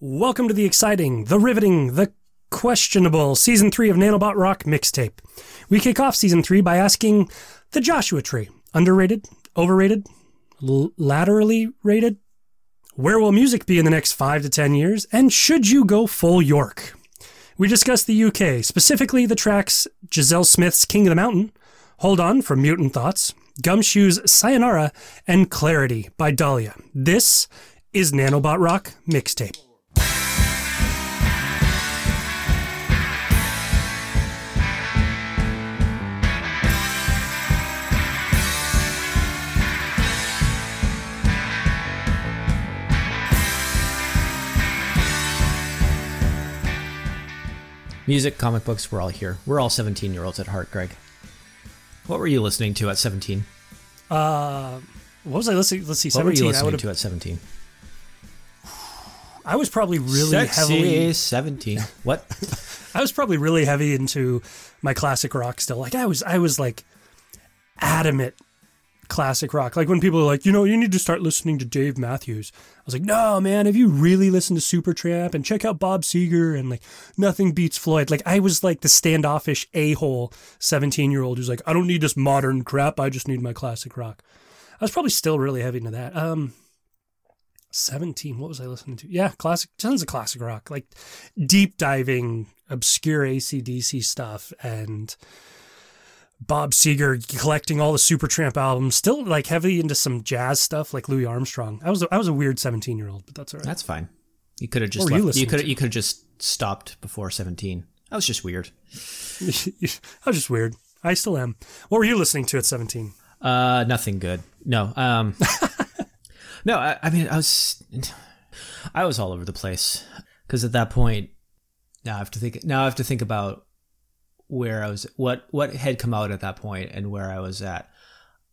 Welcome to the exciting, the riveting, the questionable season three of Nanobot Rock mixtape. We kick off season three by asking the Joshua Tree underrated, overrated, l- laterally rated? Where will music be in the next five to ten years? And should you go full York? We discuss the UK, specifically the tracks Giselle Smith's King of the Mountain, Hold On from Mutant Thoughts, Gumshoe's Sayonara, and Clarity by Dahlia. This is Nanobot Rock Mixtape. Music, comic books, we're all here. We're all 17 year olds at heart, Greg. What were you listening to at 17? Uh, what was I listening? Let's see, What were you listening to at 17? I was probably really Sexy heavily. 17. What? I was probably really heavy into my classic rock still. Like I was, I was like adamant classic rock. Like when people are like, you know, you need to start listening to Dave Matthews. I was like, no, man. Have you really listened to Supertramp and check out Bob Seger and like Nothing Beats Floyd? Like I was like the standoffish a hole seventeen year old who's like, I don't need this modern crap. I just need my classic rock. I was probably still really heavy into that. Um. 17 what was i listening to yeah classic tons of classic rock like deep diving obscure acdc stuff and bob seger collecting all the supertramp albums still like heavy into some jazz stuff like louis armstrong i was a, i was a weird 17 year old but that's all right That's fine. You could have just were you you could you could have just stopped before 17. That was just weird. i was just weird i still am what were you listening to at 17 Uh, nothing good. No. Um, no. I, I mean, I was, I was all over the place because at that point, now I have to think. Now I have to think about where I was, what what had come out at that point, and where I was at.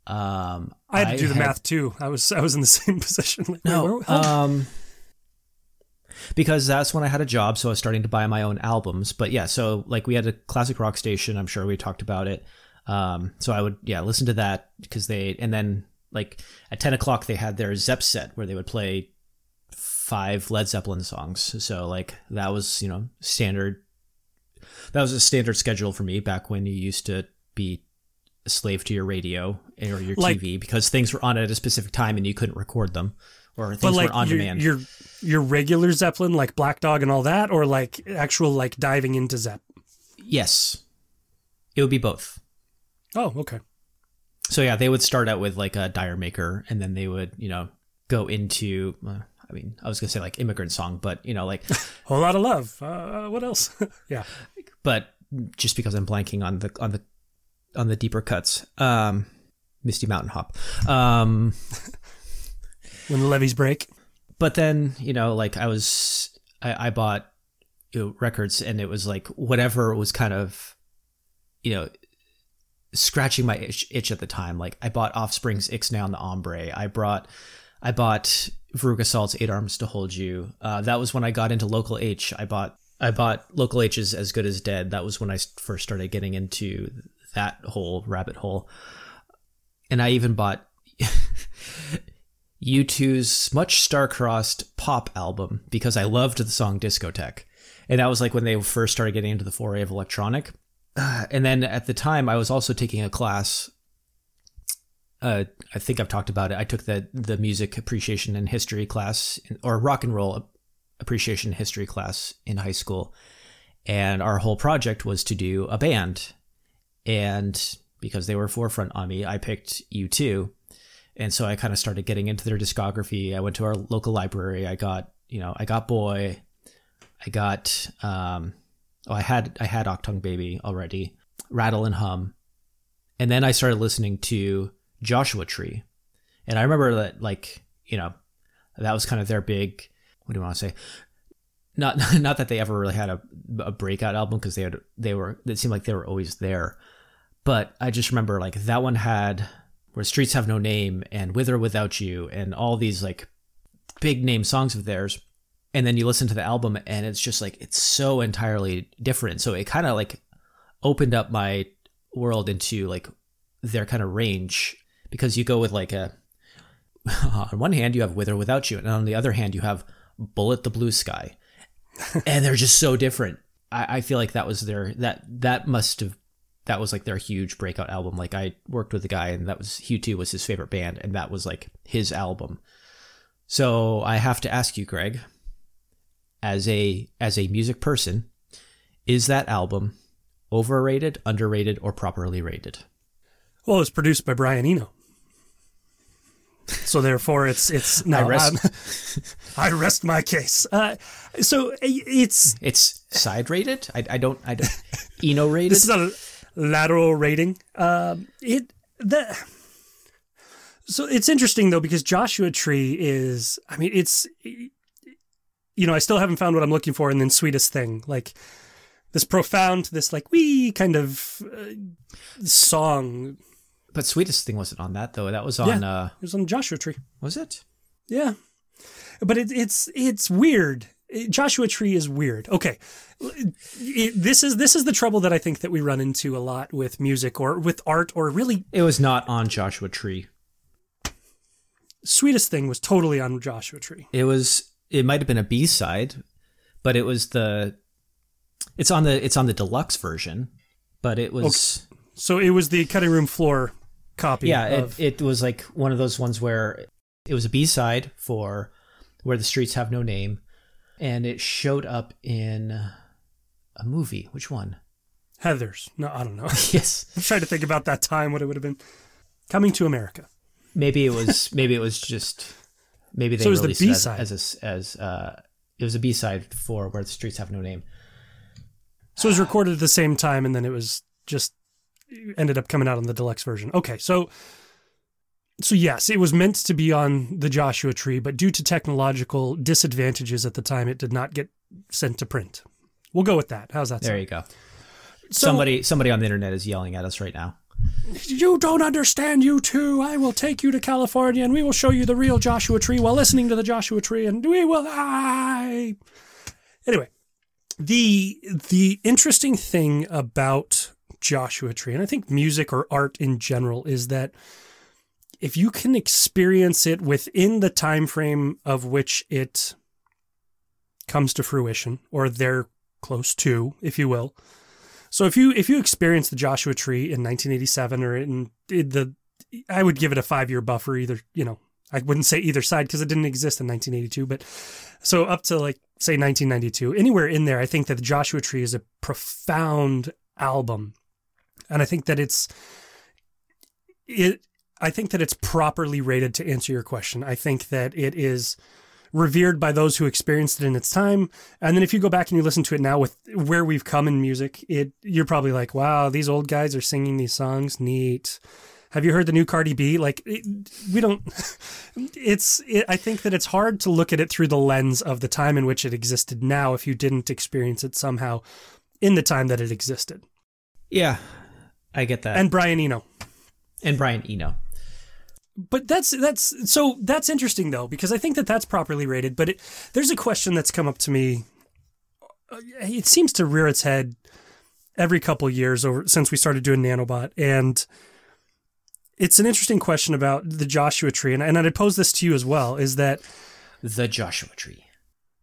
Um, i had to do the had- math too i was i was in the same position like, No, um, because that's when I had a job, so I was starting to buy my own albums. But yeah, so like we had a classic rock station. I'm sure we talked about it. Um, so I would yeah listen to that because they and then like at ten o'clock they had their Zepp set where they would play five Led Zeppelin songs. So like that was you know standard. That was a standard schedule for me back when you used to be a slave to your radio or your Like- TV because things were on at a specific time and you couldn't record them or things like were on your, demand. your your regular zeppelin like black dog and all that or like actual like diving into zepp Yes. It would be both. oh okay So yeah, they would start out with like a D'yer Mak'er and then they would, you know, go into uh, I mean, I was going to say like immigrant song, but you know, like whole lot of love uh, what else yeah but just because I'm blanking on the on the on the deeper cuts. Um Misty Mountain Hop. Um when the levees break but then, you know, like I was I, I bought you know, records and it was like whatever was kind of you know scratching my itch, itch at the time. Like I bought Offspring's Ixnay on the Hombre. I brought I bought Veruca Salt's Eight Arms to Hold You. Uh, that was when I got into Local H. I bought I bought Local H's As Good as Dead. That was when I first started getting into that whole rabbit hole. And I even bought U2's much star-crossed pop album because I loved the song Discotheque. And that was like when they first started getting into the foray of electronic. Uh, and then at the time, I was also taking a class. Uh, I think I've talked about it. I took the the music appreciation and history class, or rock and roll appreciation history class in high school, and our whole project was to do a band. And because they were forefront on me, I picked U two, and so I kind of started getting into their discography. I went to our local library. I got you know I got Boy, I got um, oh I had I had Achtung Baby already, Rattle and Hum, and then I started listening to Joshua Tree, and I remember that like you know that was kind of their big what do you want to say? Not not that they ever really had a, a breakout album because they had they were it seemed like they were always there. But i just remember like that one had where streets have no name and with or without you and all these like big name songs of theirs. And then you listen to the album and it's just like it's so entirely different. So it kind of like opened up my world into like their kind of range because you go with like a on one hand you have with or without you and on the other hand you have Bullet the Blue Sky, and they're just so different. I, I feel like that was their that that must have that was like their huge breakout album. Like I worked with a guy, and that was U2 was his favorite band, and that was like his album. So I have to ask you, Greg, as a as a music person, is that album overrated, underrated, or properly rated? Well, it's produced by Brian Eno. So therefore, it's it's no. I rest- I rest my case. Uh, so it's It's side rated. I, I don't I don't Eno rated. this is a lateral rating. Um, it the so it's interesting though because Joshua Tree is. I mean, it's you know I still haven't found what I'm looking for, and then Sweetest Thing like this profound, this like wee kind of uh, song. But sweetest thing wasn't on that though. That was on. uh It was on Joshua Tree. Was it? Yeah, but it, it's it's weird. It- Joshua Tree is weird. Okay, It- this is this is the trouble that I think that we run into a lot with music or with art or really It was not on Joshua Tree. sweetest thing was totally on Joshua Tree. It was. It might have been a B side, but it was the. It's on the. It's on the deluxe version, but it was. So it was the cutting room floor copy. Yeah, of, it, it was like one of those ones where it was a B side for where the streets have no name, and it showed up in a movie. Which one? Heather's. No, I don't know. yes, I'm trying to think about that time what it would have been. Coming to America. maybe it was. Maybe it was just. Maybe they So it was the released it as, B-side. as a as uh, it was a B side for where the streets have no name. So it was recorded at the same time, and then it was just ended up coming out on the deluxe version. Okay, so so yes, it was meant to be on the Joshua Tree, but due to technological disadvantages at the time, it did not get sent to print. We'll go with that. How's that? There sound? you go. So- somebody somebody on the internet is yelling at us right now. You don't understand, you two. I will take you to California, and we will show you the real Joshua Tree while listening to the Joshua Tree, and we will. I. Anyway, the the interesting thing about Joshua Tree, and I think music or art in general, is that if you can experience it within the time frame of which it comes to fruition, or they're close to, if you will. So if you if you experience the Joshua Tree in 1987 or in, in the, I would give it a five year buffer. Either you know, I wouldn't say either side because it didn't exist in 1982, but so up to like say 1992, anywhere in there, I think that the Joshua Tree is a profound album, and I think that it's it. I think that it's properly rated to answer your question. I think that it is revered by those who experienced it in its time. And then if you go back and you listen to it now with where we've come in music, it you're probably like, wow, these old guys are singing these songs. Neat. Have you heard the new Cardi B? Like, it, we don't. It's. It, I think that it's hard to look at it through the lens of the time in which it existed now if you didn't experience it somehow in the time that it existed. Yeah, I get that. And Brian Eno. and Brian Eno. but that's that's so that's interesting though because I think that that's properly rated. But it, there's a question that's come up to me. uh, It seems to rear its head every couple years over since we started doing Nanobot, and it's an interesting question about the Joshua Tree, and, and I'd pose this to you as well: is that The Joshua Tree.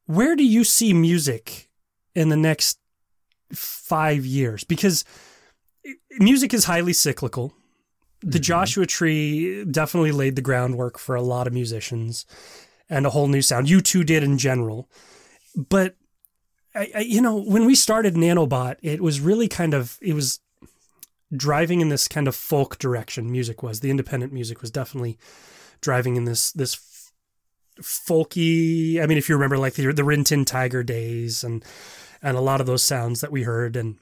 where do you see music in the next five years? Because music is highly cyclical. The mm-hmm. Joshua Tree definitely laid the groundwork for a lot of musicians and a whole new sound. You two did in general. But, I, I, you know, when we started Nanobot, it was really kind of, it was driving in this kind of folk direction music was. The independent music was definitely driving in this, this folky. I mean, if you remember, like the the Rin Tin Tiger days, and and a lot of those sounds that we heard, and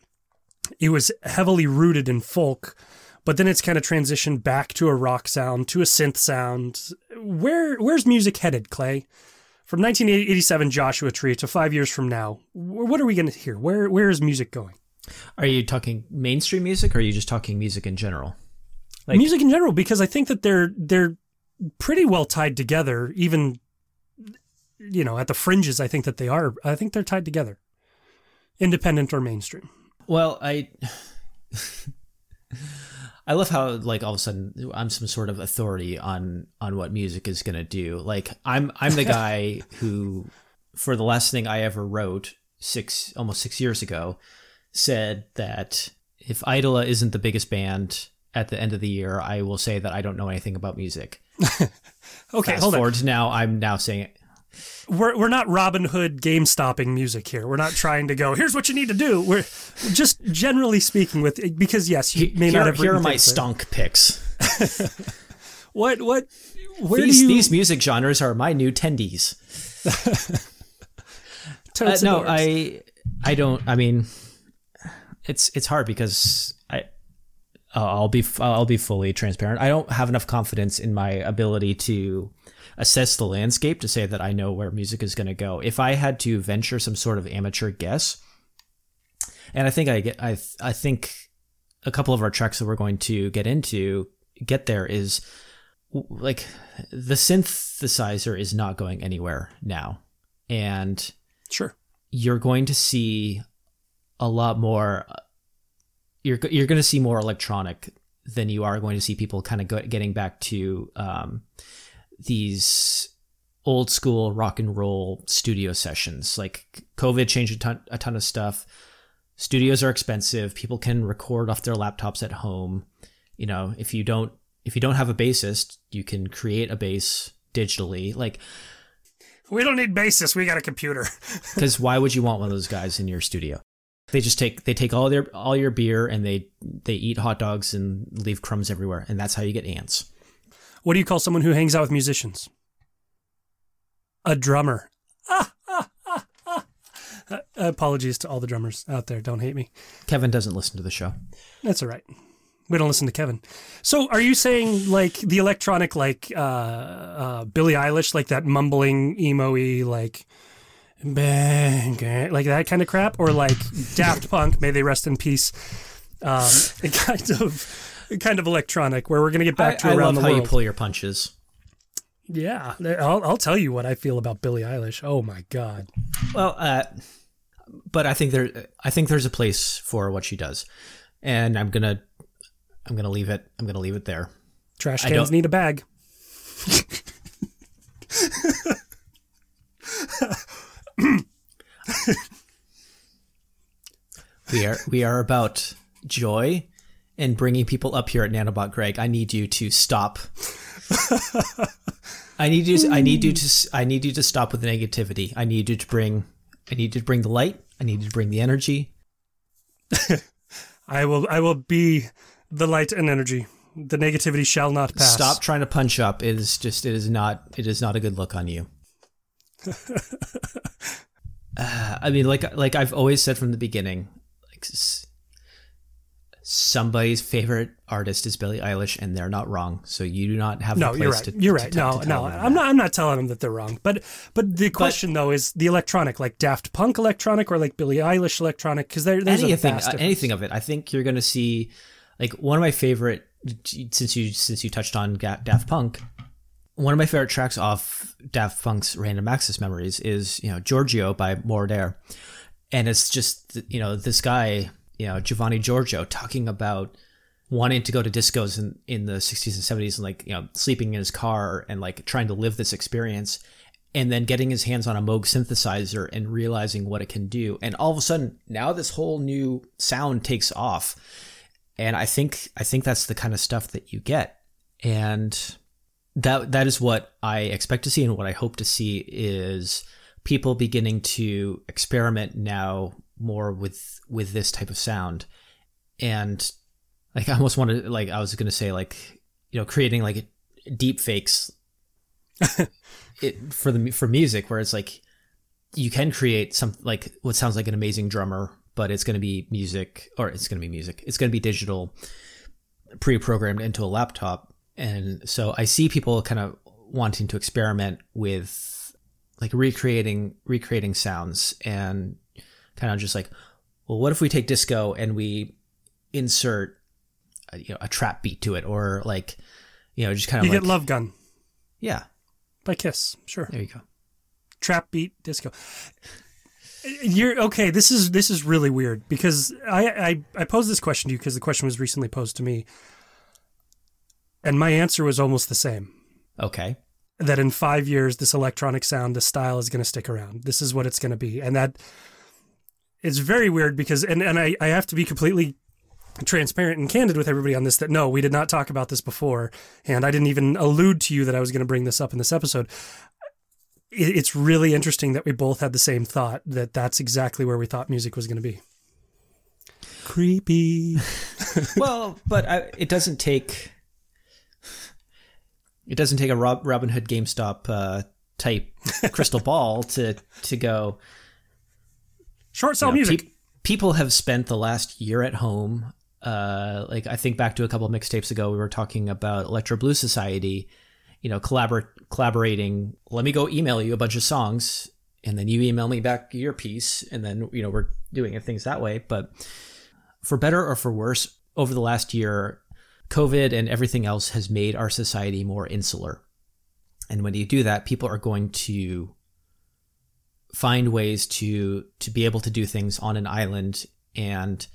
it was heavily rooted in folk. But then it's kind of transitioned back to a rock sound, to a synth sound. Where where's music headed, Clay? From 1987 Joshua Tree to five years from now, what are we going to hear? Where where is music going? Are you talking mainstream music or are you just talking music in general? Like- music in general, because I think that they're they're pretty well tied together. Even you know at the fringes, I think that they are. I think they're tied together, independent or mainstream. Well, I I love how like all of a sudden I'm some sort of authority on on what music is going to do. Like I'm I'm the guy who for the last thing I ever wrote six almost six years ago said that if Idola isn't the biggest band at the end of the year, I will say that I don't know anything about music. Okay, Fast hold on. forward to now, I'm now saying We're we're not Robin Hood game stopping music here. We're not trying to go. Here's what you need to do. We're just generally speaking with because yes, you may here, not have here are my but- stonk picks. What what where These, do you these music genres are my new tendies. Uh, no. I I don't. I mean, it's it's hard because I I'll be I'll be fully transparent. I don't have enough confidence in my ability to assess the landscape to say that I know where music is going to go. If I had to venture some sort of amateur guess, and I think I get I I think a couple of our tracks that we're going to get into get there is like the synthesizer is not going anywhere now, and sure. you're going to see a lot more you're you're going to see more electronic than you are going to see people kind of go, getting back to um, these old school rock and roll studio sessions like covid changed a ton, a ton of stuff studios are expensive people can record off their laptops at home you know if you don't if you don't have a bassist you can create a bass digitally like We don't need basis. We got a computer. because why would you want one of those guys in your studio? They just take they take all their all your beer and they they eat hot dogs and leave crumbs everywhere, and that's how you get ants. What do you call someone who hangs out with musicians? A drummer. Ah, ah, ah. Uh, apologies to all the drummers out there. Don't hate me. Kevin doesn't listen to the show. That's all right. We don't listen to Kevin. So, are you saying like the electronic, like uh, uh, Billie Eilish, like that mumbling emo-y, like bang, like that kind of crap, or like Daft Punk, may they rest in peace, um, kind of, kind of electronic, where we're gonna get back to I, I around love the how world. you pull your punches. Yeah, I'll, I'll tell you what I feel about Billie Eilish. Oh my god. Well, uh, but I think there I think there's a place for what she does, and I'm gonna I'm gonna leave it I'm gonna leave it there. Trash cans need a bag. We are we are about joy and bringing people up here at Nanobot Greg. I need you to stop. I need you. To, I need you to. I need you to stop with the negativity. I need you to bring. I need you to bring the light. I need you to bring the energy. I will I will be the light and energy. The negativity shall not pass. Stop trying to punch up. It is just. It is not. It is not a good look on you. Uh, I mean, like like I've always said from the beginning, like somebody's favorite artist is Billie Eilish, and they're not wrong. So you do not have No, you're right. to. you're right. tell- No, to no. I'm not I'm not telling them that they're wrong. But but the question though is the electronic, like Daft Punk electronic or like Billie Eilish electronic, because there, there's a anything vast uh, anything of it. I think you're going to see like one of my favorite since you since you touched on Daft Punk. One of my favorite tracks off Daft Punk's Random Access Memories is you know Giorgio by Moroder, and it's just you know this guy you know Giovanni Giorgio talking about wanting to go to discos in, in the 60s and 70s and like you know sleeping in his car and like trying to live this experience and then getting his hands on a Moog synthesizer and realizing what it can do. And all of a sudden, now this whole new sound takes off. And I think I think that's the kind of stuff that you get. And that that is what I expect to see and what I hope to see is people beginning to experiment now more with with this type of sound. And like I almost wanted like I was going to say like you know creating like deep fakes it for the for music where it's like you can create some like what sounds like an amazing drummer but it's going to be music or it's going to be music it's going to be digital pre-programmed into a laptop and so i see people kind of wanting to experiment with like recreating recreating sounds and kind of just like well what if we take disco and we insert a, you know a trap beat to it or like you know just kind of You like get Love Gun yeah by Kiss. Sure. there you go Trap beat disco. You're okay. This is this is really weird because I I, I posed this question to you because the question was recently posed to me, and my answer was almost the same. okay that in five years, this electronic sound, the style is going to stick around. This is what it's going to be. And that is very weird because, and, and I, I have to be completely transparent and candid with everybody on this that no, we did not talk about this before. And I didn't even allude to you that I was going to bring this up in this episode. It's really interesting that we both had the same thought that that's exactly where we thought music was going to be. Creepy. well, but I, it doesn't take it doesn't take a Rob, Robin Hood GameStop uh, type crystal ball to to go short sell you know, music. Pe- people have spent the last year at home. Uh, like I think back to a couple mixtapes ago, we were talking about Electro Blue Society. You know, collabor- collaborating. Let me go email you a bunch of songs, and then you email me back your piece, and then you know we're doing things that way. But for better or for worse, over the last year, COVID and everything else has made our society more insular. And when you do that, people are going to find ways to to be able to do things on an island. And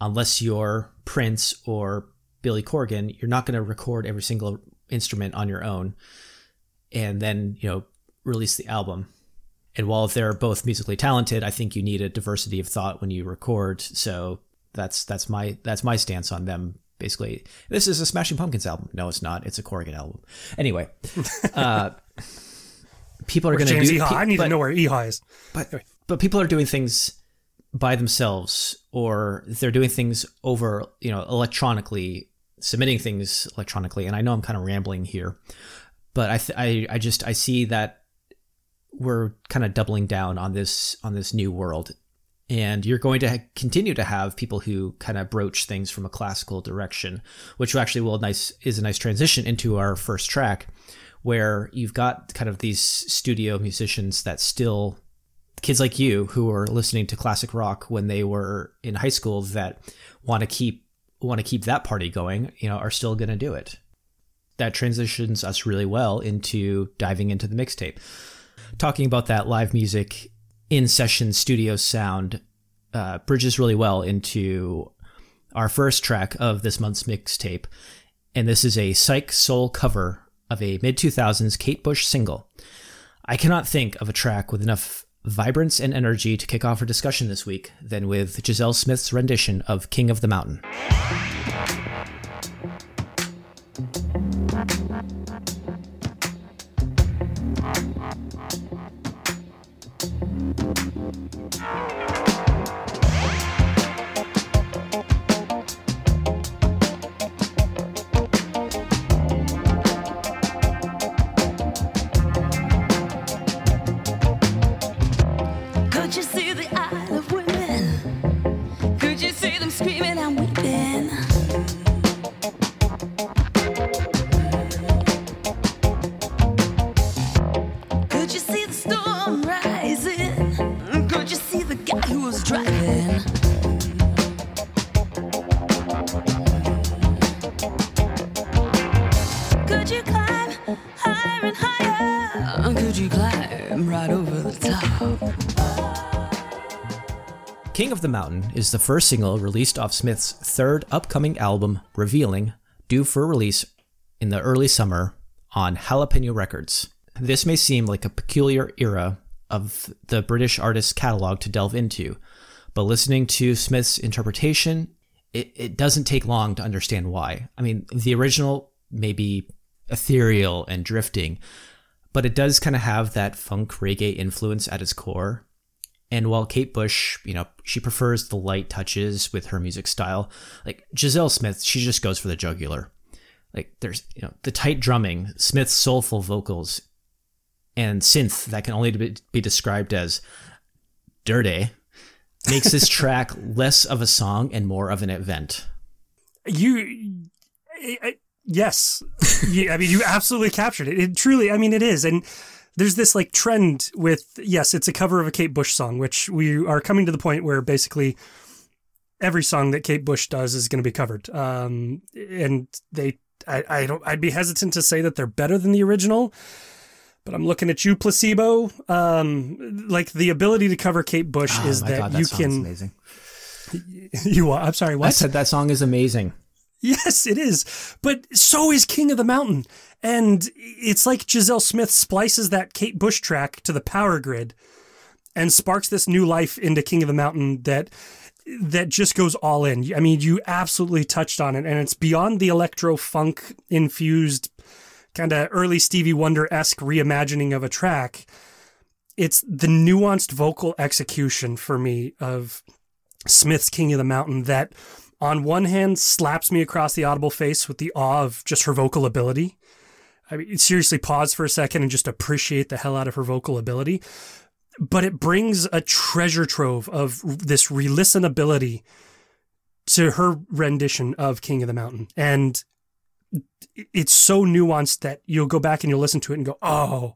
unless you're Prince or Billy Corgan, you're not going to record every single instrument on your own and then, you know, release the album. And while they're both musically talented, I think you need a diversity of thought when you record. So that's that's my that's my stance on them basically. This is a smashing pumpkins album. No it's not. It's a corgan album. Anyway uh, people are going to do pe- i need but, to know where Ehi is. but but people are doing things by themselves or they're doing things over you know electronically submitting things electronically and i know i'm kind of rambling here but i th- I, I just i see that we're kind of doubling down on this on this new world and you're going to ha- continue to have people who kind of broach things from a classical direction, which actually will nice is a nice transition into our first track, where you've got kind of these studio musicians that still kids like you who are listening to classic rock when they were in high school that want to keep want to keep that party going, you know, are still going to do it. That transitions us really well into diving into the mixtape. Talking about that live music in session studio sound uh, bridges really well into our first track of this month's mixtape. And this is a psych soul cover of a mid 2000s Kate Bush single. I cannot think of a track with enough vibrance and energy to kick off our discussion this week than with Giselle Smith's rendition of King of the Mountain. King of the Mountain is the first single released off Smith's third upcoming album, Revealing, due for release in the early summer on Jalapeno Records. This may seem like a peculiar era of the British artist's catalog to delve into, but listening to Smith's interpretation, it, it doesn't take long to understand why. I mean, the original may be ethereal and drifting, but it does kind of have that funk reggae influence at its core. And while Kate Bush, you know, she prefers the light touches with her music style, like Giselle Smith, she just goes for the jugular. Like there's, you know, the tight drumming, Smith's soulful vocals, and synth that can only be described as dirty makes this track less of a song and more of an event. You, I, yes, yeah, I mean, you absolutely captured it. It truly, I mean, it is, and there's this like trend with yes, it's a cover of a Kate Bush song, which we are coming to the point where basically every song that Kate Bush does is going to be covered. Um, and they, I, I don't, I'd be hesitant to say that they're better than the original, but I'm looking at you, placebo. Um, like the ability to cover Kate Bush oh, is that, God, that you can. Amazing. You are. I'm sorry. What? I said that song is amazing. Yes, it is. But so is King of the Mountain. And it's like Giselle Smith splices that Kate Bush track to the power grid and sparks this new life into King of the Mountain that that just goes all in. I mean, you absolutely touched on it and it's beyond the electro funk infused kind of early Stevie Wonder-esque reimagining of a track. It's the nuanced vocal execution for me of Smith's King of the Mountain that on one hand slaps me across the audible face with the awe of just her vocal ability. I mean, seriously, pause for a second and just appreciate the hell out of her vocal ability. But it brings a treasure trove of this re listenability to her rendition of King of the Mountain. And it's so nuanced that you'll go back and you'll listen to it and go, oh,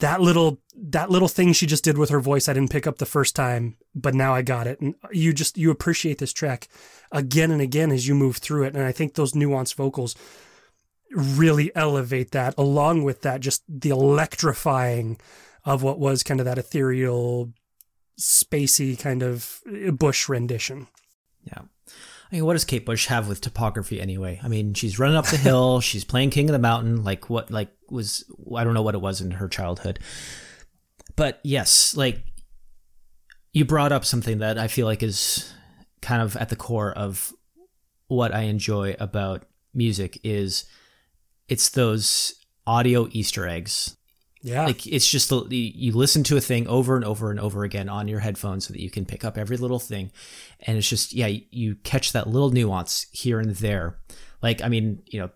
that little that little thing she just did with her voice I didn't pick up the first time, but now I got it. And you just you appreciate this track again and again as you move through it. And I think those nuanced vocals really elevate that along with that just the electrifying of what was kind of that ethereal spacey kind of eh, bush rendition. Yeah. I mean, what does Kate Bush have with topography anyway? I mean, she's running up the hill, she's playing King of the Mountain, like what, like was, I don't know what it was in her childhood. But yes, like you brought up something that I feel like is kind of at the core of what I enjoy about music is it's those audio Easter eggs yeah. Like it's just you listen to a thing over and over and over again on your headphones so that you can pick up every little thing. And it's just, yeah, you catch that little nuance here and there. Like, I mean, you know,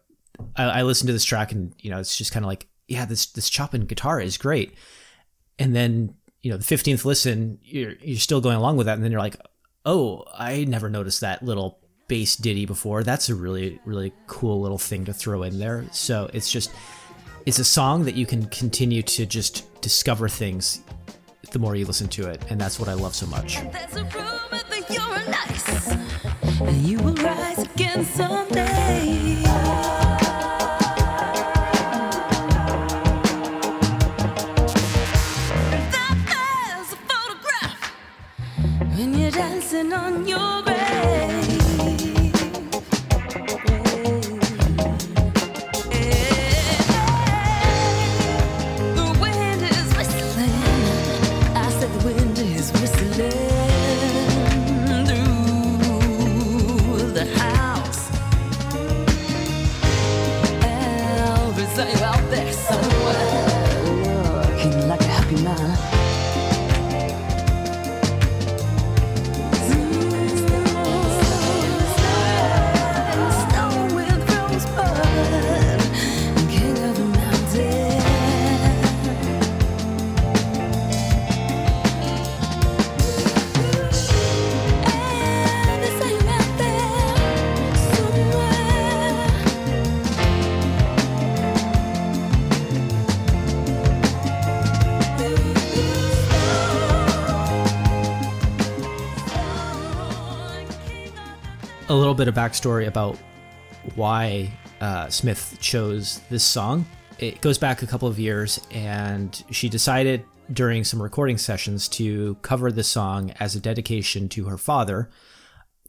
I, I listen to this track and, you know, it's just kind of like, yeah, this, this chopping guitar is great. And then, you know, the 15th listen, you're, you're still going along with that. And then you're like, oh, I never noticed that little bass ditty before. That's a really, really cool little thing to throw in there. So it's just, it's a song that you can continue to just discover things the more you listen to it, and that's what I love so much. Little bit of backstory about why uh, Smith chose this song. It goes back a couple of years, and she decided during some recording sessions to cover the song as a dedication to her father,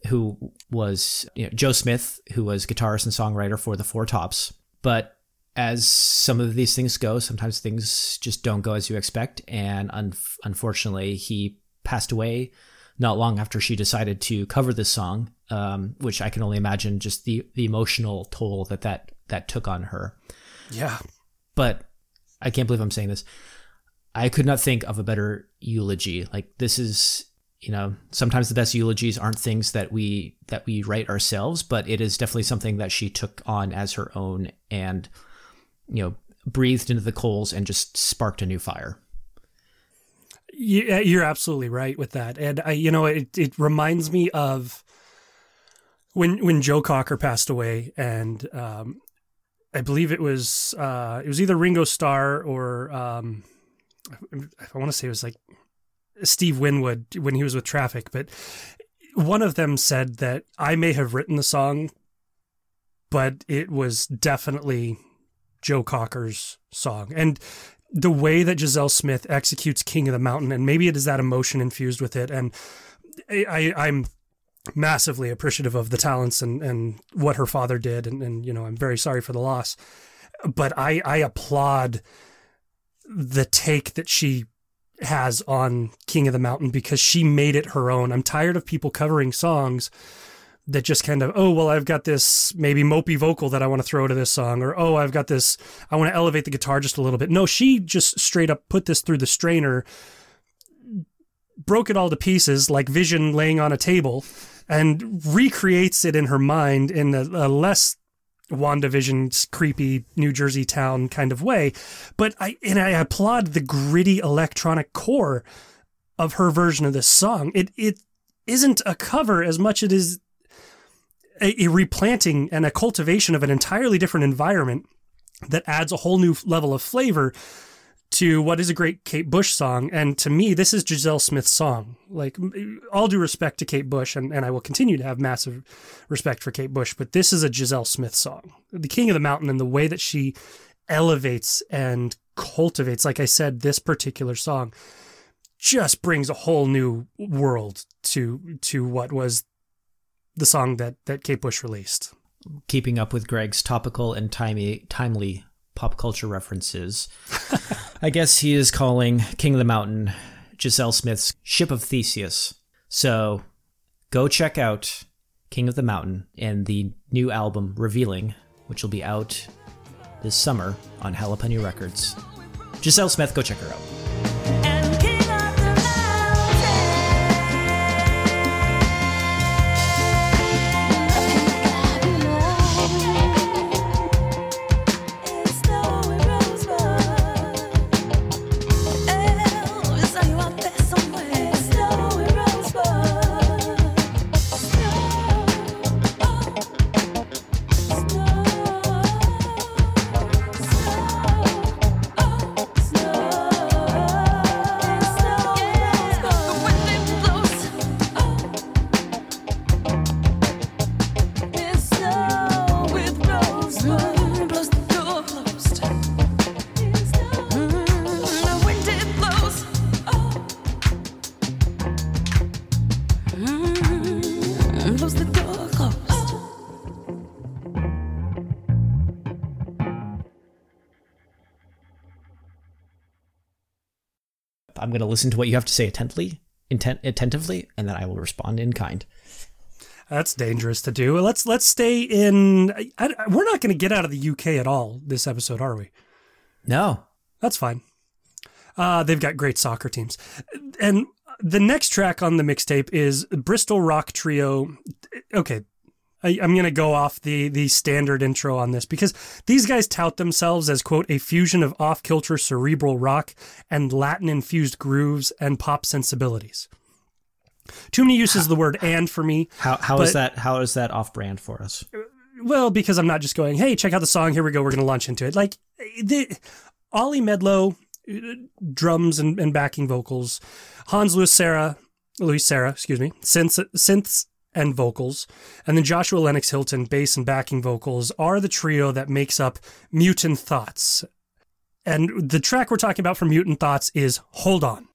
who was you know, Joe Smith, who was guitarist and songwriter for the Four Tops. But as some of these things go, sometimes things just don't go as you expect, and un- unfortunately, he passed away not long after she decided to cover this song, um, which I can only imagine just the the emotional toll that that that took on her. Yeah, but I can't believe I'm saying this. I could not think of a better eulogy. Like this is, you know, sometimes the best eulogies aren't things that we that we write ourselves, but it is definitely something that she took on as her own and you know breathed into the coals and just sparked a new fire. Yeah, you're absolutely right with that, and I, you know, it it reminds me of when when Joe Cocker passed away, and um, I believe it was uh, it was either Ringo Starr or um, I want to say it was like Steve Winwood when he was with Traffic, but one of them said that I may have written the song, but it was definitely Joe Cocker's song, and the way that Giselle Smith executes King of the Mountain, and maybe it is that emotion infused with it. And I, am massively appreciative of the talents and, and what her father did. And, and, you know, I'm very sorry for the loss. But I, I applaud the take that she has on King of the Mountain because she made it her own. I'm tired of people covering songs that just kind of, oh, well, I've got this maybe mopey vocal that I want to throw to this song, or oh, I've got this, I want to elevate the guitar just a little bit. No, she just straight up put this through the strainer, broke it all to pieces like Vision laying on a table, and recreates it in her mind in a, a less WandaVision's creepy New Jersey town kind of way. But I and I applaud the gritty electronic core of her version of this song. It it isn't a cover as much as it is a, a replanting and a cultivation of an entirely different environment that adds a whole new level of flavor to what is a great Kate Bush song. And to me, this is Giselle Smith's song. Like, eh, all due respect to Kate Bush, and, and I will continue to have massive respect for Kate Bush, but this is a Giselle Smith song. The King of the Mountain and the way that she elevates and cultivates, like I said, this particular song just brings a whole new world to to what was the song that that Kate Bush released. Keeping up with Greg's topical and timely timely pop culture references. I guess he is calling King of the Mountain Giselle Smith's Ship of Theseus. So go check out King of the Mountain and the new album Revealing, which will be out this summer on Jalapeno Records. Giselle Smith, go check her out. Listen to what you have to say attentively, intent, attentively, and then I will respond in kind. That's dangerous to do. Let's let's stay in. I, I, we're not going to get out of the UK at all this episode, are we? No, that's fine. Uh, they've got great soccer teams, and the next track on the mixtape is Bristol Rock Trio. Okay, I, am going to go off the the standard intro on this because these guys tout themselves as quote a fusion of off kilter cerebral rock and Latin infused grooves and pop sensibilities. Too many uses of the word "and" for me. How how is that how is that off brand for us? Well, because I'm not just going, "Hey, check out the song. Here we go. We're going to launch into it." Like the Ollie Medlow, uh, drums and, and backing vocals, Hans Louis Serra, Luis Serra, excuse me, synths, synths and vocals. And then Joshua Lennox Hilton, bass and backing vocals, are the trio that makes up Mutant Thoughts. And the track we're talking about from Mutant Thoughts is Hold On.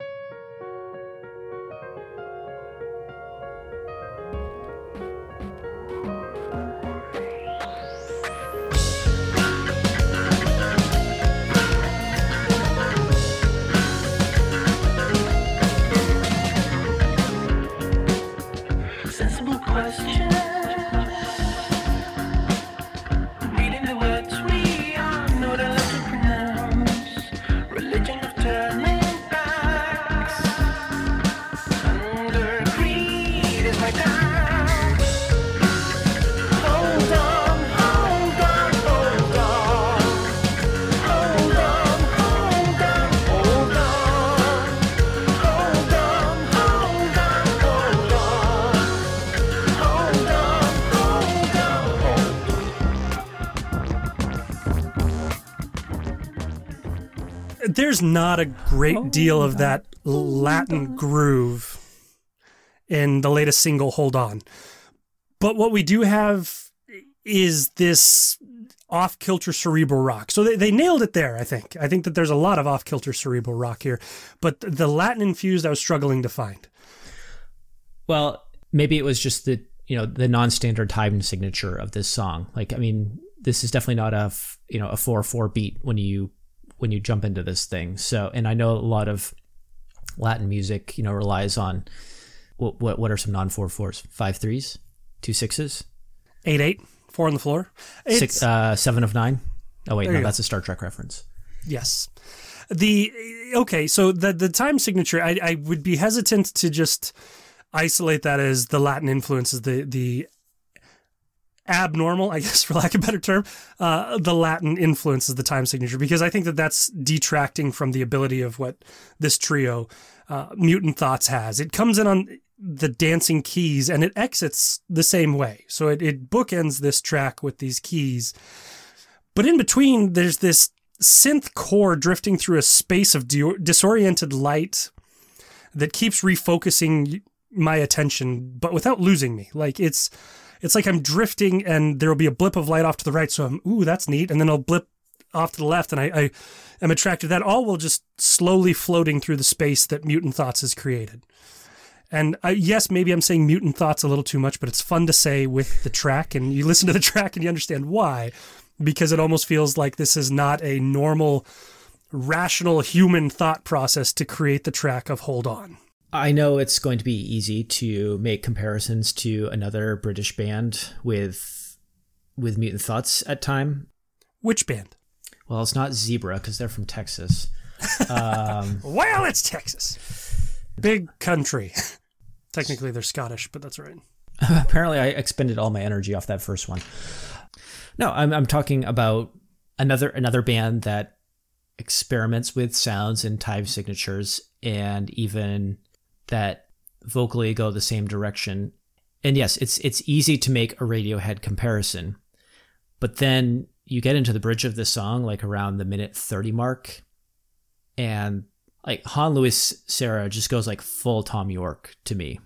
There's not a great oh, deal of that Latin groove in the latest single, Hold On. But what we do have is this off kilter cerebral rock. So they, they nailed it there, I think. I think that there's a lot of off kilter cerebral rock here. But the Latin infused, I was struggling to find. Well, maybe it was just the you know the non-standard time signature of this song. Like I mean, this is definitely not a f- you know a four four beat when you when you jump into this thing. So and I know a lot of Latin music you know relies on what what, what are some non four fours? Five threes, two sixes, Eight eight, four on the floor. It's, six uh, seven of nine. Oh wait, no, go. that's a Star Trek reference. Yes. The okay, so the the time signature, I, I would be hesitant to just isolate that as the Latin influences, the the abnormal, I guess, for lack of a better term, uh, the Latin influences the time signature because I think that that's detracting from the ability of what this trio, uh, Mutant Thoughts, has. It comes in on the dancing keys and it exits the same way. So it, it bookends this track with these keys. But in between, there's this synth core drifting through a space of disoriented light that keeps refocusing my attention, but without losing me. Like it's, it's like I'm drifting, and there will be a blip of light off to the right. So I'm, ooh, that's neat, and then I'll blip off to the left, and I, I am attracted to that. All while just slowly floating through the space that Mutant Thoughts has created. And I, yes, maybe I'm saying mutant thoughts a little too much, but it's fun to say with the track, and you listen to the track and you understand why, because it almost feels like this is not a normal, rational human thought process to create the track of Hold On. I know it's going to be easy to make comparisons to another British band with with Mutant Thoughts at time. Which band? Well, it's not Zebra because they're from Texas. Um, Well, it's Texas. Big country. Technically, they're Scottish, but that's right. apparently, I expended all my energy off that first one. No, I'm I'm talking about another another band that experiments with sounds and time signatures, and even that vocally go the same direction. And yes, it's it's easy to make a Radiohead comparison, but then you get into the bridge of the song, like around the minute thirty mark, and like Han Lewis Sarah just goes like full Thom Yorke to me,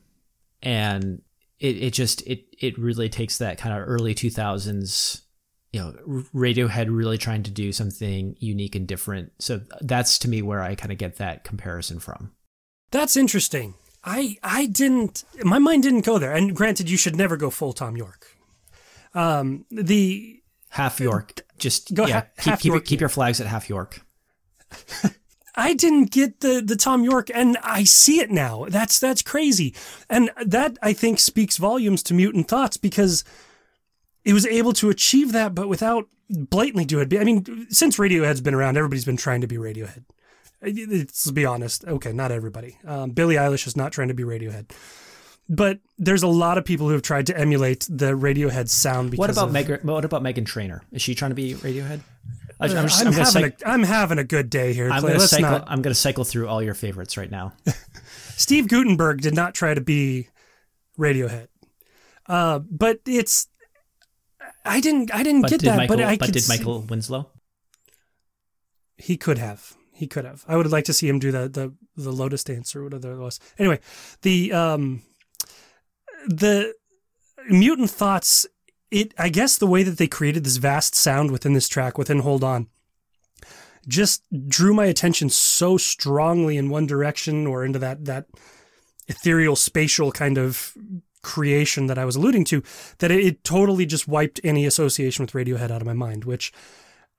and it it just it it really takes that kind of early two thousands. You know, Radiohead really trying to do something unique and different. So that's to me where I kind of get that comparison from. That's interesting. I I didn't. My mind didn't go there. And granted, you should never go full Thom Yorke. Um, the Half York, just Go yeah, ha- keep keep, York. keep your flags at half York. I didn't get the the Thom Yorke, and I see it now. That's that's crazy, and that I think speaks volumes to Mutant Thoughts because it was able to achieve that, but without blatantly do it. I mean, since Radiohead's been around, everybody's been trying to be Radiohead. Let's be honest. Okay, not everybody. Um, Billie Eilish is not trying to be Radiohead, but there's a lot of people who have tried to emulate the Radiohead sound. Because What about of, Meg? What about Meghan Trainor? Is she trying to be Radiohead? I- I'm, just- I'm gonna having cyc- a, I'm having a good day here, I'm not. Gonna cycle through all your favorites right now. Steve Guttenberg did not try to be Radiohead, uh, but it's I didn't I didn't But get that. Michael? but I but did see- Michael Winslow? he could have he could have. I would like to see him do the the the Lotus dance or whatever it was. Anyway, the um the mutant thoughts. It I guess the way that they created this vast sound within this track within Hold On just drew my attention so strongly in one direction or into that that ethereal spatial kind of creation that I was alluding to that it, it totally just wiped any association with Radiohead out of my mind, which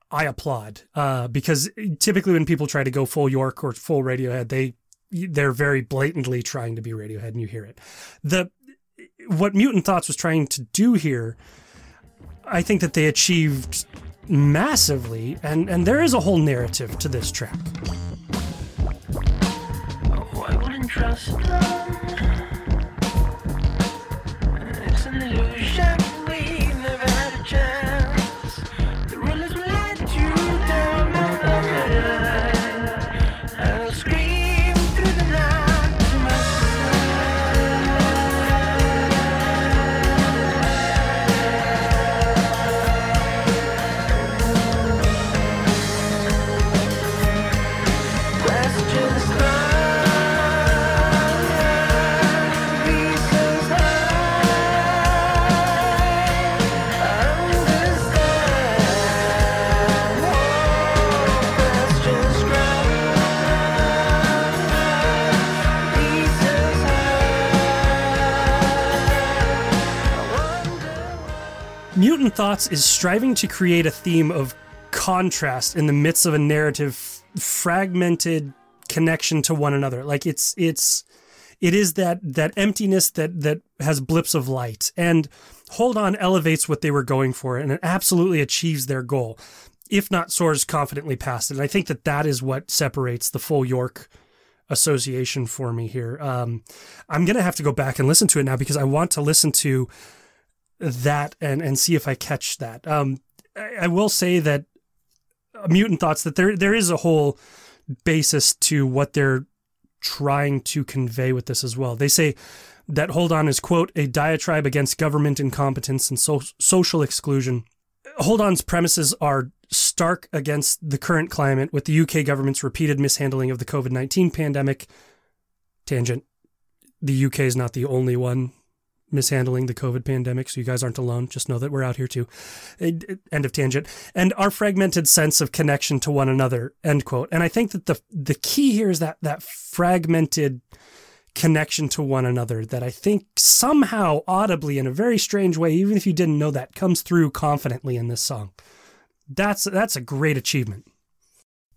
I applaud uh, because typically when people try to go full York or full Radiohead, they they're very blatantly trying to be Radiohead, and you hear it. The what Mutant Thoughts was trying to do here, I think that they achieved massively, and and there is a whole narrative to this track. Oh, Mutant Thoughts is striving to create a theme of contrast in the midst of a narrative f- fragmented connection to one another. Like it's it's it is that that emptiness that that has blips of light. And Hold On elevates what they were going for and it absolutely achieves their goal, if not soars confidently past it. And I think that that is what separates the full York association for me here. Um, I'm gonna have to go back and listen to it now because I want to listen to that and and see if I catch that. Um, I, I will say that uh, mutant thoughts that there there is a whole basis to what they're trying to convey with this as well. They say that hold on is quote a diatribe against government incompetence and so- social exclusion. Hold on's premises are stark against the current climate with the UK government's repeated mishandling of the COVID 19 pandemic. Tangent. The UK is not the only one mishandling the COVID pandemic, so you guys aren't alone. Just know that we're out here too. End of tangent. And our fragmented sense of connection to one another. End quote. And I think that the the key here is that that fragmented connection to one another that I think somehow audibly in a very strange way, even if you didn't know that, comes through confidently in this song. That's that's a great achievement.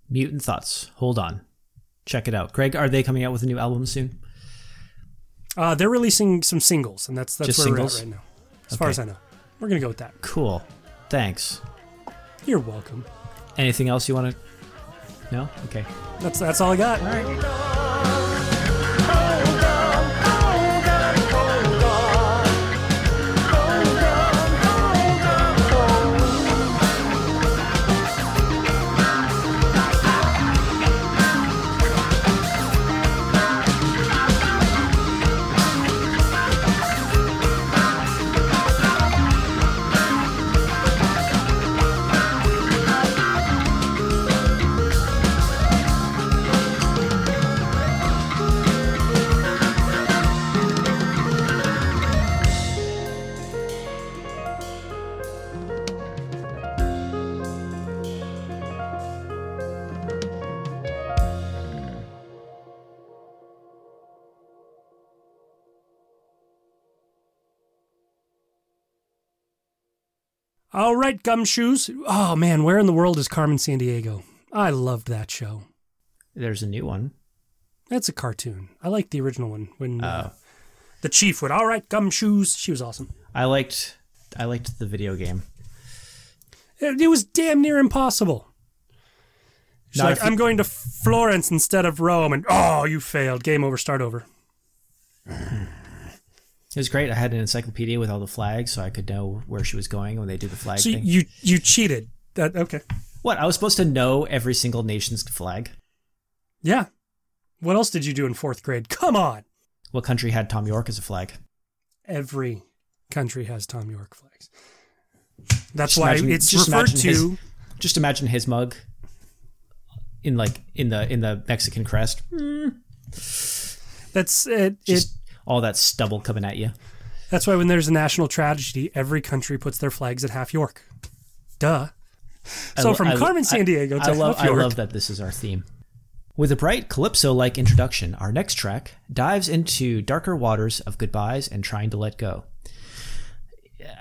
Mutant Thoughts. Hold on. Check it out. Greg, are they coming out with a new album soon? Uh, they're releasing some singles, and that's that's Just where singles? we're at right now. As far as I know, we're gonna go with that. Cool. Thanks. You're welcome. Anything else you want to? No? Okay. That's that's all I got. All right, gumshoes. Oh man, where in the world is Carmen Sandiego? I loved that show. There's a new one. That's a cartoon. I like the original one when uh, Oh. the chief would. All right, gumshoes. She was awesome. I liked. I liked the video game. It, it was damn near impossible. She's Not like, I'm going to Florence instead of Rome, and oh, you failed. Game over. Start over. It was great. I had an encyclopedia with all the flags, so I could know where she was going when they do the flag So thing. you you cheated. That okay? what? I was supposed to know every single nation's flag. Yeah. What else did you do in fourth grade? Come on. What country had Thom Yorke as a flag? Every country has Thom Yorke flags. That's Just why imagine- it's just referred to. his- Just imagine his mug in like in the in the Mexican crest. Hmm. That's it. it Just all that stubble coming at you. That's why when there's a national tragedy, every country puts their flags at half York. Duh. So lo- from I lo- Carmen San I- Diego to I love, half I love that this is our theme. With a bright calypso-like introduction, our next track dives into darker waters of goodbyes and trying to let go.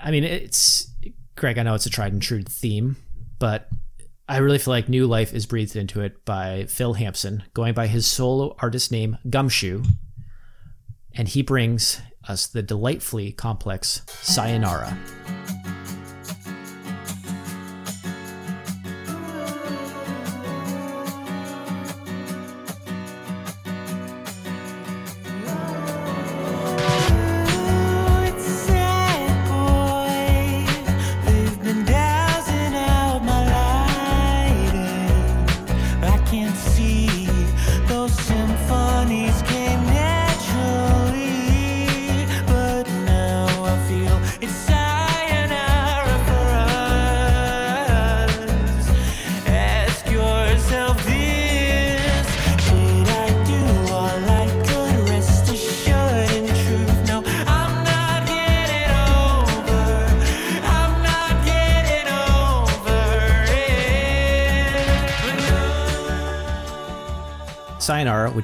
I mean, it's Greg. I know it's a tried and true theme, but I really feel like new life is breathed into it by Phil Hampson, going by his solo artist name Gumshoe, and he brings us the delightfully complex Sayonara.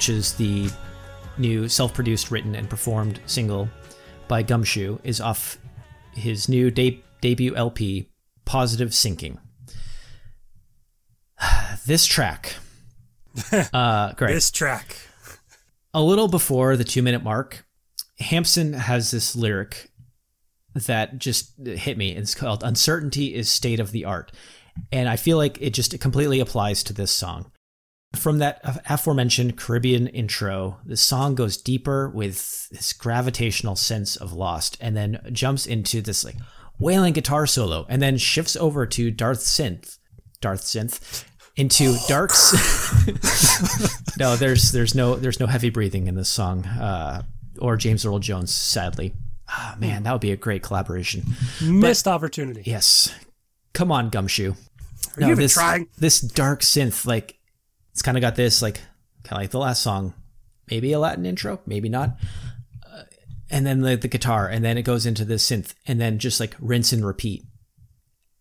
Which is the new self produced, written, and performed single by Gumshoe, is off his new de- debut LP, Positive Sinking. this track, uh, great. This track. a little before the two minute mark, Hampson has this lyric that just hit me. It's called Uncertainty is State of the Art. And I feel like it just completely applies to this song. From that aforementioned Caribbean intro, the song goes deeper with this gravitational sense of lost and then jumps into this like wailing guitar solo and then shifts over to Darth Synth. Darth Synth into dark s- no there's there's no there's no heavy breathing in this song uh, or james earl jones sadly ah man that would be a great collaboration Missed opportunity. yes come on gumshoe Are you even this trying? this dark synth like it's kind of got this like kind of like the last song maybe a latin intro maybe not uh, and then the, the guitar and then it goes into the synth and then just like rinse and repeat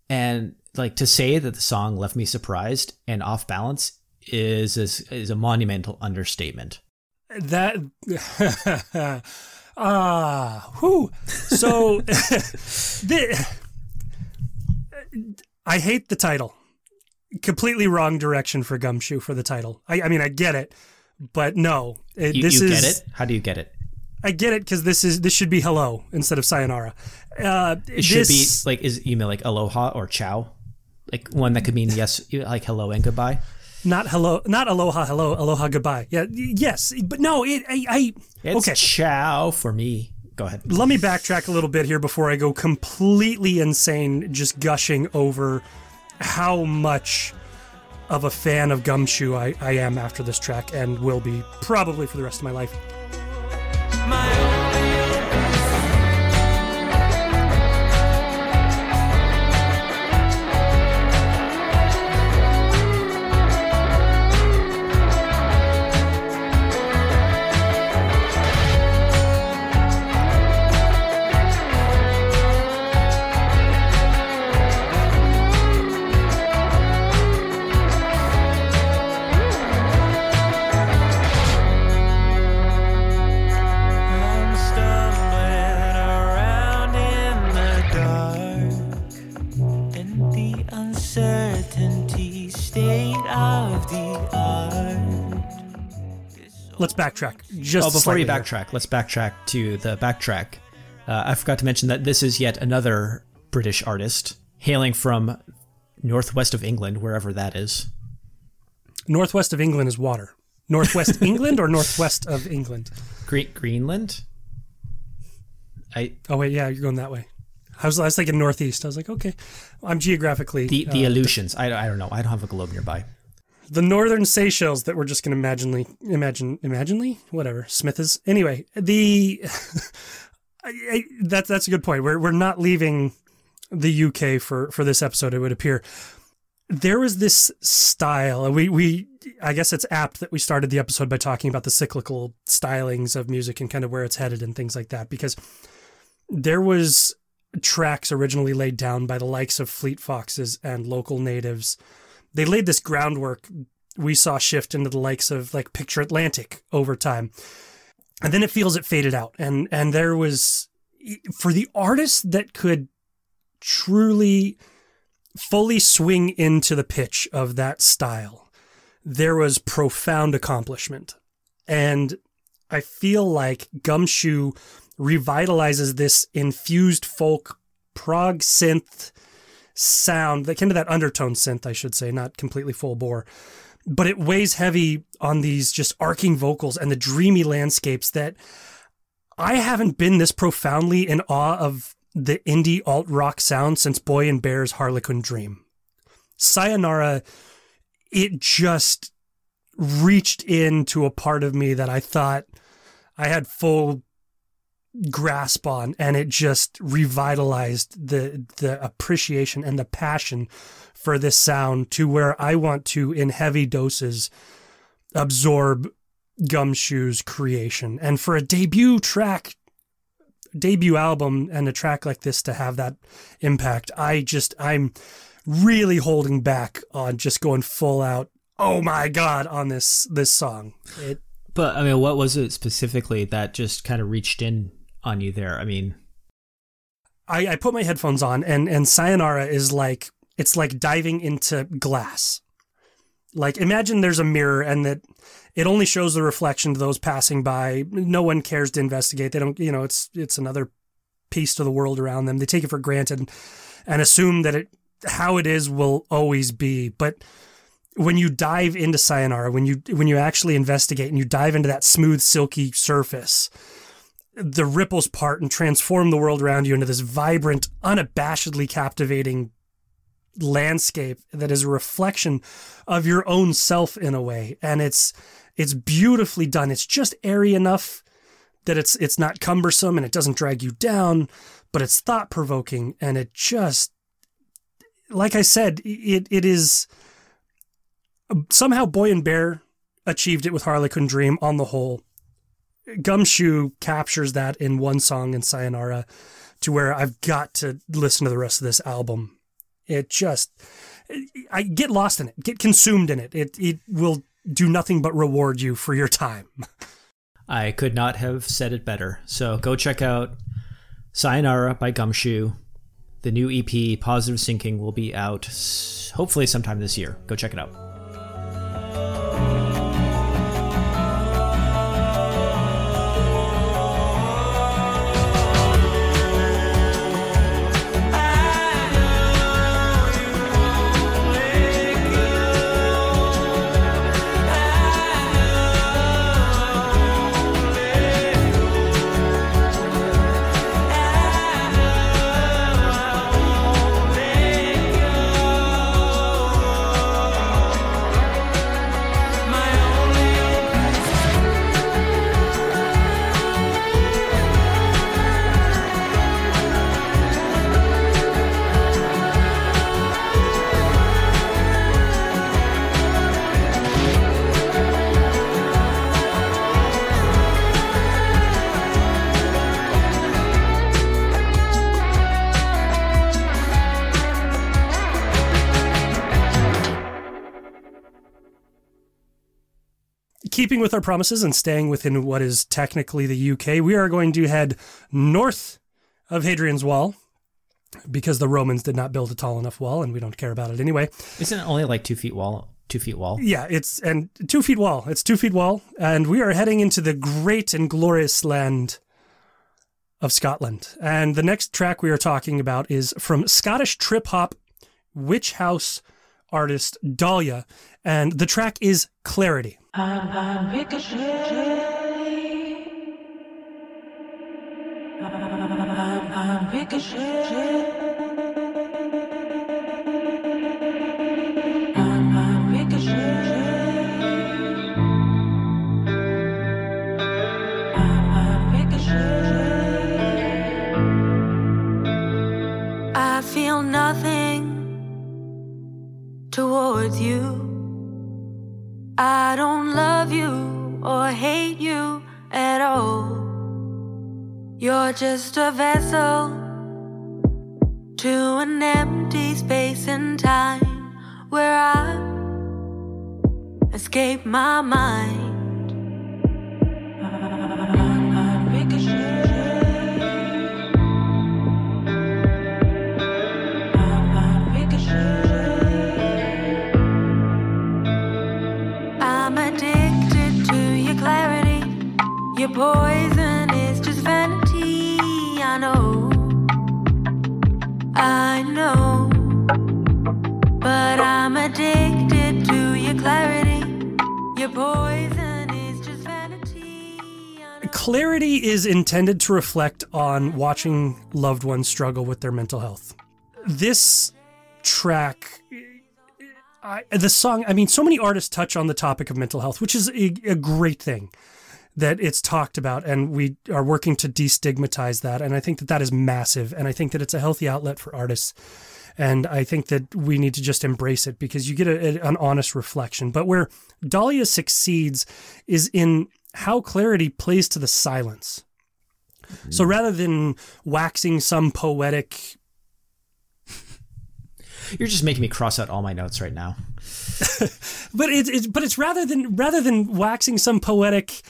and like to say that the song left me surprised and off balance is is, is a monumental understatement That ah, who? So the, I hate the title. Completely wrong direction for Gumshoe for the title. I, I mean, I get it, but no. It, you, this you is, get it how do you get it I get it because this is this should be hello instead of sayonara. Uh, it should be like is you mean like aloha or ciao like one that could mean yes like hello and goodbye not hello, not aloha, hello, aloha, goodbye. Yeah, yes, but no. It, I, I it's okay. ciao for me go ahead let me backtrack a little bit here before I go completely insane, just gushing over how much of a fan of Gumshoe I, I am after this track and will be probably for the rest of my life. I'm the uncertainty state of the art. Let's backtrack just Oh, before slightly you here. backtrack, let's backtrack to the backtrack. Uh, I forgot to mention that this is yet another British artist hailing from northwest of England, wherever that is. Northwest of England is water. Northwest England or northwest of England? Great Greenland. I Oh wait, yeah, you're going that way. I was, I was thinking northeast. I was like, okay, I'm geographically the the uh, Aleutians. I, I don't know. I don't have a globe nearby. the northern Seychelles that we're just going to imaginely imagine imaginely whatever Smith is anyway the I, I, that's that's a good point we're we're not leaving the UK for for this episode it would appear there was this style we we I guess it's apt that we started the episode by talking about the cyclical stylings of music and kind of where it's headed and things like that because there was tracks originally laid down by the likes of Fleet Foxes and local natives they laid this groundwork we saw shift into the likes of like picture atlantic over time. And then it feels it faded out. And and there was for the artists that could truly fully swing into the pitch of that style there was profound accomplishment. And i feel like gumshoe revitalizes this infused folk prog synth sound, that kind of that undertone synth, I should say, not completely full bore. But it weighs heavy on these just arcing vocals and the dreamy landscapes that I haven't been this profoundly in awe of the indie alt rock sound since Boy and Bear's Harlequin Dream. Sayonara, it just reached into a part of me that I thought I had full grasp on and it just revitalized the the appreciation and the passion for this sound to where I want to in heavy doses absorb Gumshoe's creation. And for a debut track debut album and a track like this to have that impact I just I'm really holding back on just going full out oh my god on this this song. It But I mean, what was it specifically that just kind of reached in on you there? I mean, I, I put my headphones on and and sayonara is like it's like diving into glass. Like imagine there's a mirror and that it only shows the reflection to those passing by. No one cares to investigate. They don't you know it's it's another piece to the world around them. They take it for granted and assume that it how it is will always be. But when you dive into sayonara when you when you actually investigate and you dive into that smooth silky surface the ripples part and transform the world around you into this vibrant unabashedly captivating landscape that is a reflection of your own self in a way. And it's it's beautifully done. It's just airy enough that it's it's not cumbersome and it doesn't drag you down but it's thought provoking and it just like i said it it is somehow boy and bear achieved it with harlequin dream on the whole gumshoe captures that in one song in sayonara to where i've got to listen to the rest of this album it just, I get lost in it, get consumed in it. It it will do nothing but reward you for your time. I could not have said it better. So go check out Sayonara by Gumshoe. The new EP, Positive Sinking, will be out hopefully sometime this year. Go check it out. With our promises and staying within what is technically the UK, we are going to head north of Hadrian's Wall because the Romans did not build a tall enough wall, and we don't care about it anyway. Isn't it only like two feet wall? Two feet wall. Yeah, it's and two feet wall. It's two feet wall, and we are heading into the great and glorious land of Scotland. And the next track we are talking about is from Scottish trip hop witch house artist Dahlia, and the track is Clarity. I just a vessel to an empty space and time where I escape my mind. Clarity is intended to reflect on watching loved ones struggle with their mental health. This track, I, the song, I mean, so many artists touch on the topic of mental health, which is a, a great thing that it's talked about, and we are working to destigmatize that. And I think that that is massive, and I think that it's a healthy outlet for artists. And I think that we need to just embrace it because you get a, a- an honest reflection. But where Dahlia succeeds is in how clarity plays to the silence. So hmm. rather than waxing some poetic You're just making me cross out all my notes right now. but it's, it's but it's rather than rather than waxing some poetic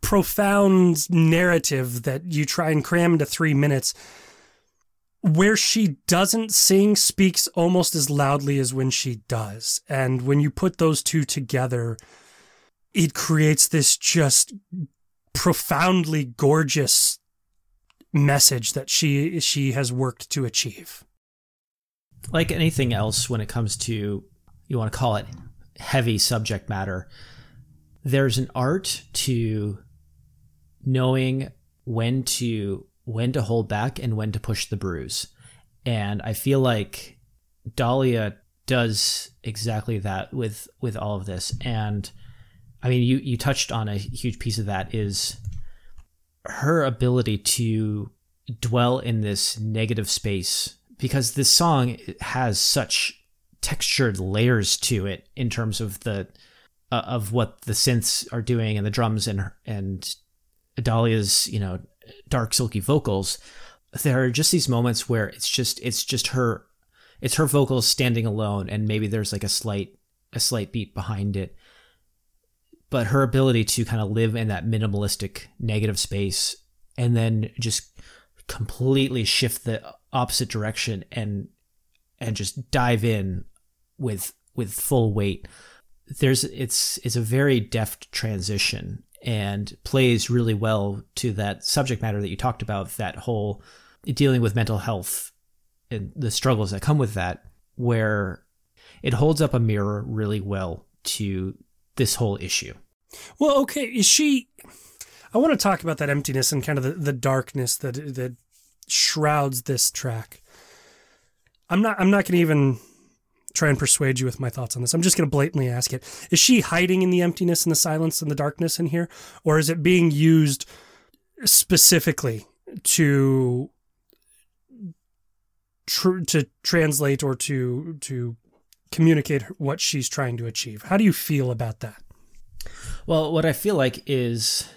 profound narrative that you try and cram into three minutes where she doesn't sing speaks almost as loudly as when she does. And when you put those two together, it creates this just profoundly gorgeous message that she she has worked to achieve. like anything else when it comes to you want to call it heavy subject matter there's an art to knowing when to when to hold back and when to push the bruise and i feel like dahlia does exactly that with with all of this and i mean you you touched on a huge piece of that is her ability to dwell in this negative space because this song has such textured layers to it in terms of the uh, of what the synths are doing and the drums and and Dahlia's you know dark silky vocals. There are just these moments where it's just it's just her it's her vocals standing alone and maybe there's like a slight a slight beat behind it but her ability to kind of live in that minimalistic negative space and then just completely shift the opposite direction and and just dive in with with full weight there's it's it's a very deft transition and plays really well to that subject matter that you talked about that whole dealing with mental health and the struggles that come with that where it holds up a mirror really well to this whole issue Well, okay, is she? I want to talk about that emptiness and kind of the, the darkness that that shrouds this track. I'm not. I'm not going to even try and persuade you with my thoughts on this. I'm just going to blatantly ask it: Is she hiding in the emptiness and the silence and the darkness in here, or is it being used specifically to tr- to translate or to to communicate what she's trying to achieve? How do you feel about that? Well, what I feel like is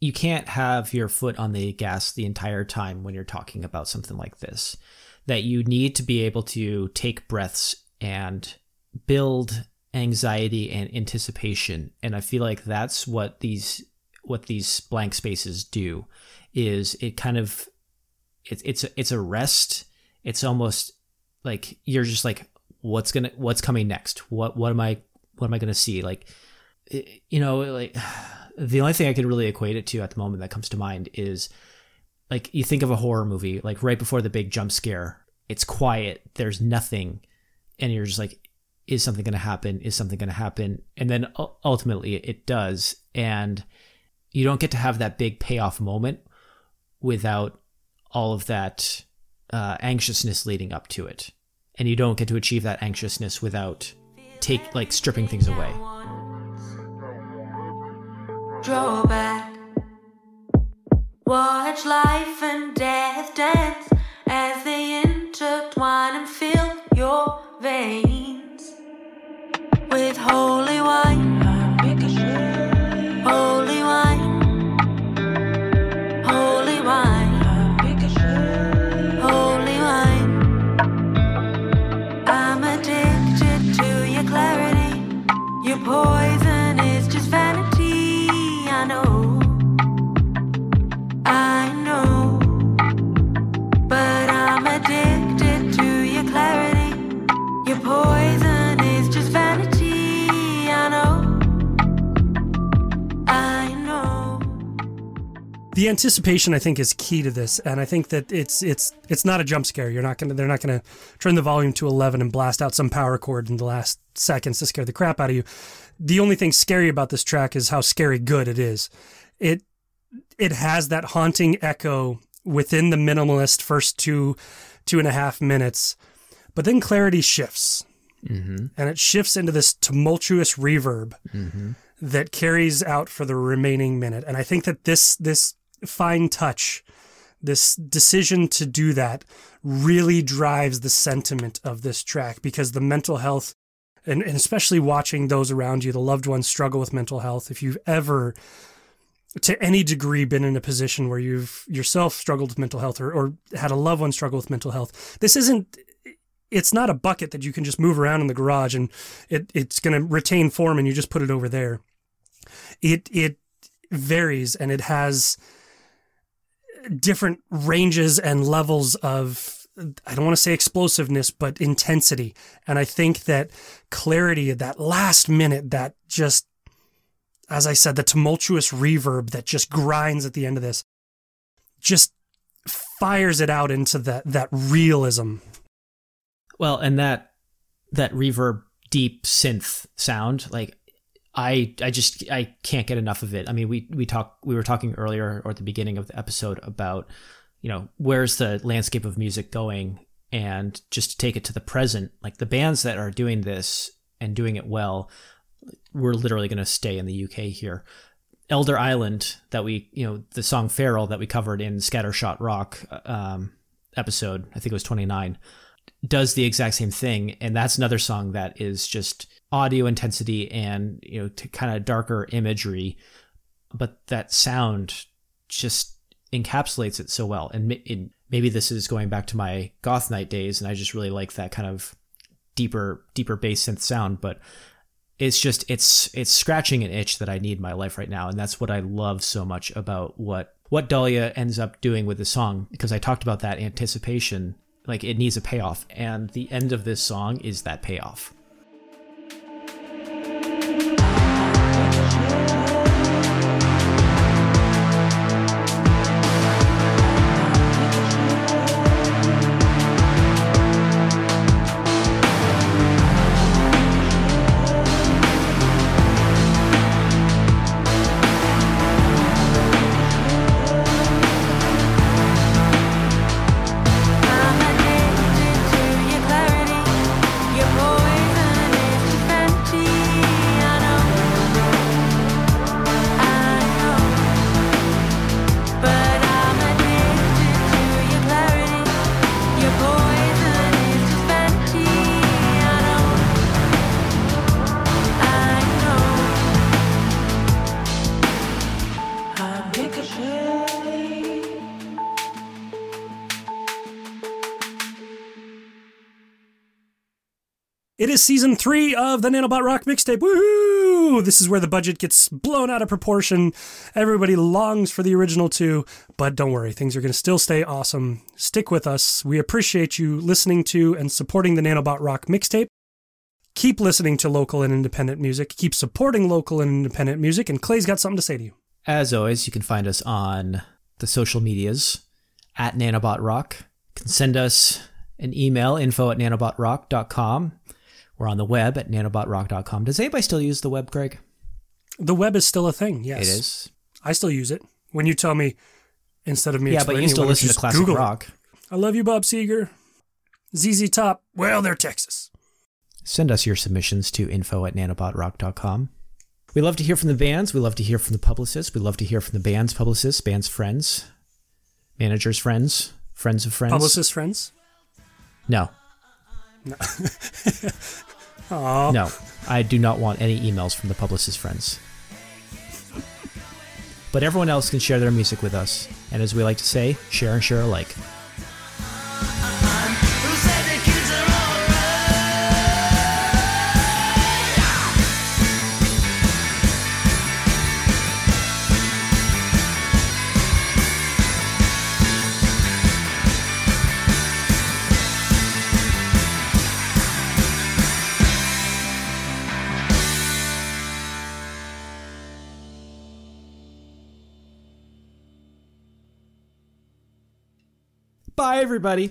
you can't have your foot on the gas the entire time when you're talking about something like this. That you need to be able to take breaths and build anxiety and anticipation. And I feel like that's what these what these blank spaces do is it kind of it's it's a, it's a rest. It's almost like you're just like what's gonna what's coming next? What what am i what am i gonna see? Like you know like the only thing i can really equate it to at the moment that comes to mind is like you think of a horror movie like right before the big jump scare it's quiet there's nothing and you're just like is something going to happen? Is something going to happen? And then ultimately it does. And you don't get to have that big payoff moment without all of that uh, anxiousness leading up to it and you don't get to achieve that anxiousness without take like stripping things away Draw back. Watch life and death dance as they intertwine and fill your veins with holy Your the anticipation I think is key to this, and I think that it's it's it's not a jump scare. You're not gonna they're not gonna turn the volume to eleven and blast out some power chord in the last seconds to scare the crap out of you. The only thing scary about this track is how scary good it is. It it has that haunting echo within the minimalist first two two and a half minutes, but then clarity shifts, mm-hmm. and it shifts into this tumultuous reverb mm-hmm. that carries out for the remaining minute. And I think that this this fine touch, this decision to do that, really drives the sentiment of this track because the mental health. And, and especially watching those around you, the loved ones struggle with mental health. If you've ever, to any degree, been in a position where you've yourself struggled with mental health or, or had a loved one struggle with mental health, this isn't it's not a bucket that you can just move around in the garage and it, it's going to retain form and you just put it over there. It it varies and it has different ranges and levels of I don't want to say explosiveness, but intensity. And I think that clarity at that last minute, that just, as I said, the tumultuous reverb that just grinds at the end of this, just fires it out into that that realism. Well, and that that reverb deep synth sound, like I I just I can't get enough of it. I mean, we we talk we were talking earlier or at the beginning of the episode about you know where's the landscape of music going, and just to take it to the present, like the bands that are doing this and doing it well, we're literally going to stay in the UK here. Elder Island that we you know the song Feral that we covered in Scattershot Rock um, episode, I think it was twenty nine does the exact same thing. And that's another song that is just audio intensity and you know to kind of darker imagery. But that sound just encapsulates it so well. And it, maybe this is going back to my goth night days and i just really like that kind of deeper deeper bass synth sound. But it's just it's it's scratching an itch that i need in my life right now. And that's what i love so much about what what dahlia ends up doing with the song. Because i talked about that anticipation like it needs a payoff. And the end of this song is that payoff It is season three of the Nanobot Rock mixtape. Woohoo! This is where the budget gets blown out of proportion. Everybody longs for the original two, but don't worry, things are going to still stay awesome. Stick with us. We appreciate you listening to and supporting the Nanobot Rock mixtape. Keep listening to local and independent music. Keep supporting local and independent music. And Clay's got something to say to you. as always you can find us on the social medias at nanobot rock you can send us an email info at nanobotrock.com we're on the web at nanobotrock.com does anybody still use the web greg The web is still a thing. Yes, it is I still use it. When you tell me instead of me, yeah but you still listen to classic Google it? rock I love you, Bob Seger. ZZ Top. Well, they're Texas. send us your submissions to info at nanobotrock.com. We love to hear from the bands. We love to hear from the publicists. We love to hear from the band's publicists, band's friends, managers' friends, friends of friends. Publicist friends. No. Aw. No. I do not want any emails from the publicist friends. But everyone else can share their music with us. And as we like to say, share and share alike. Bye, everybody.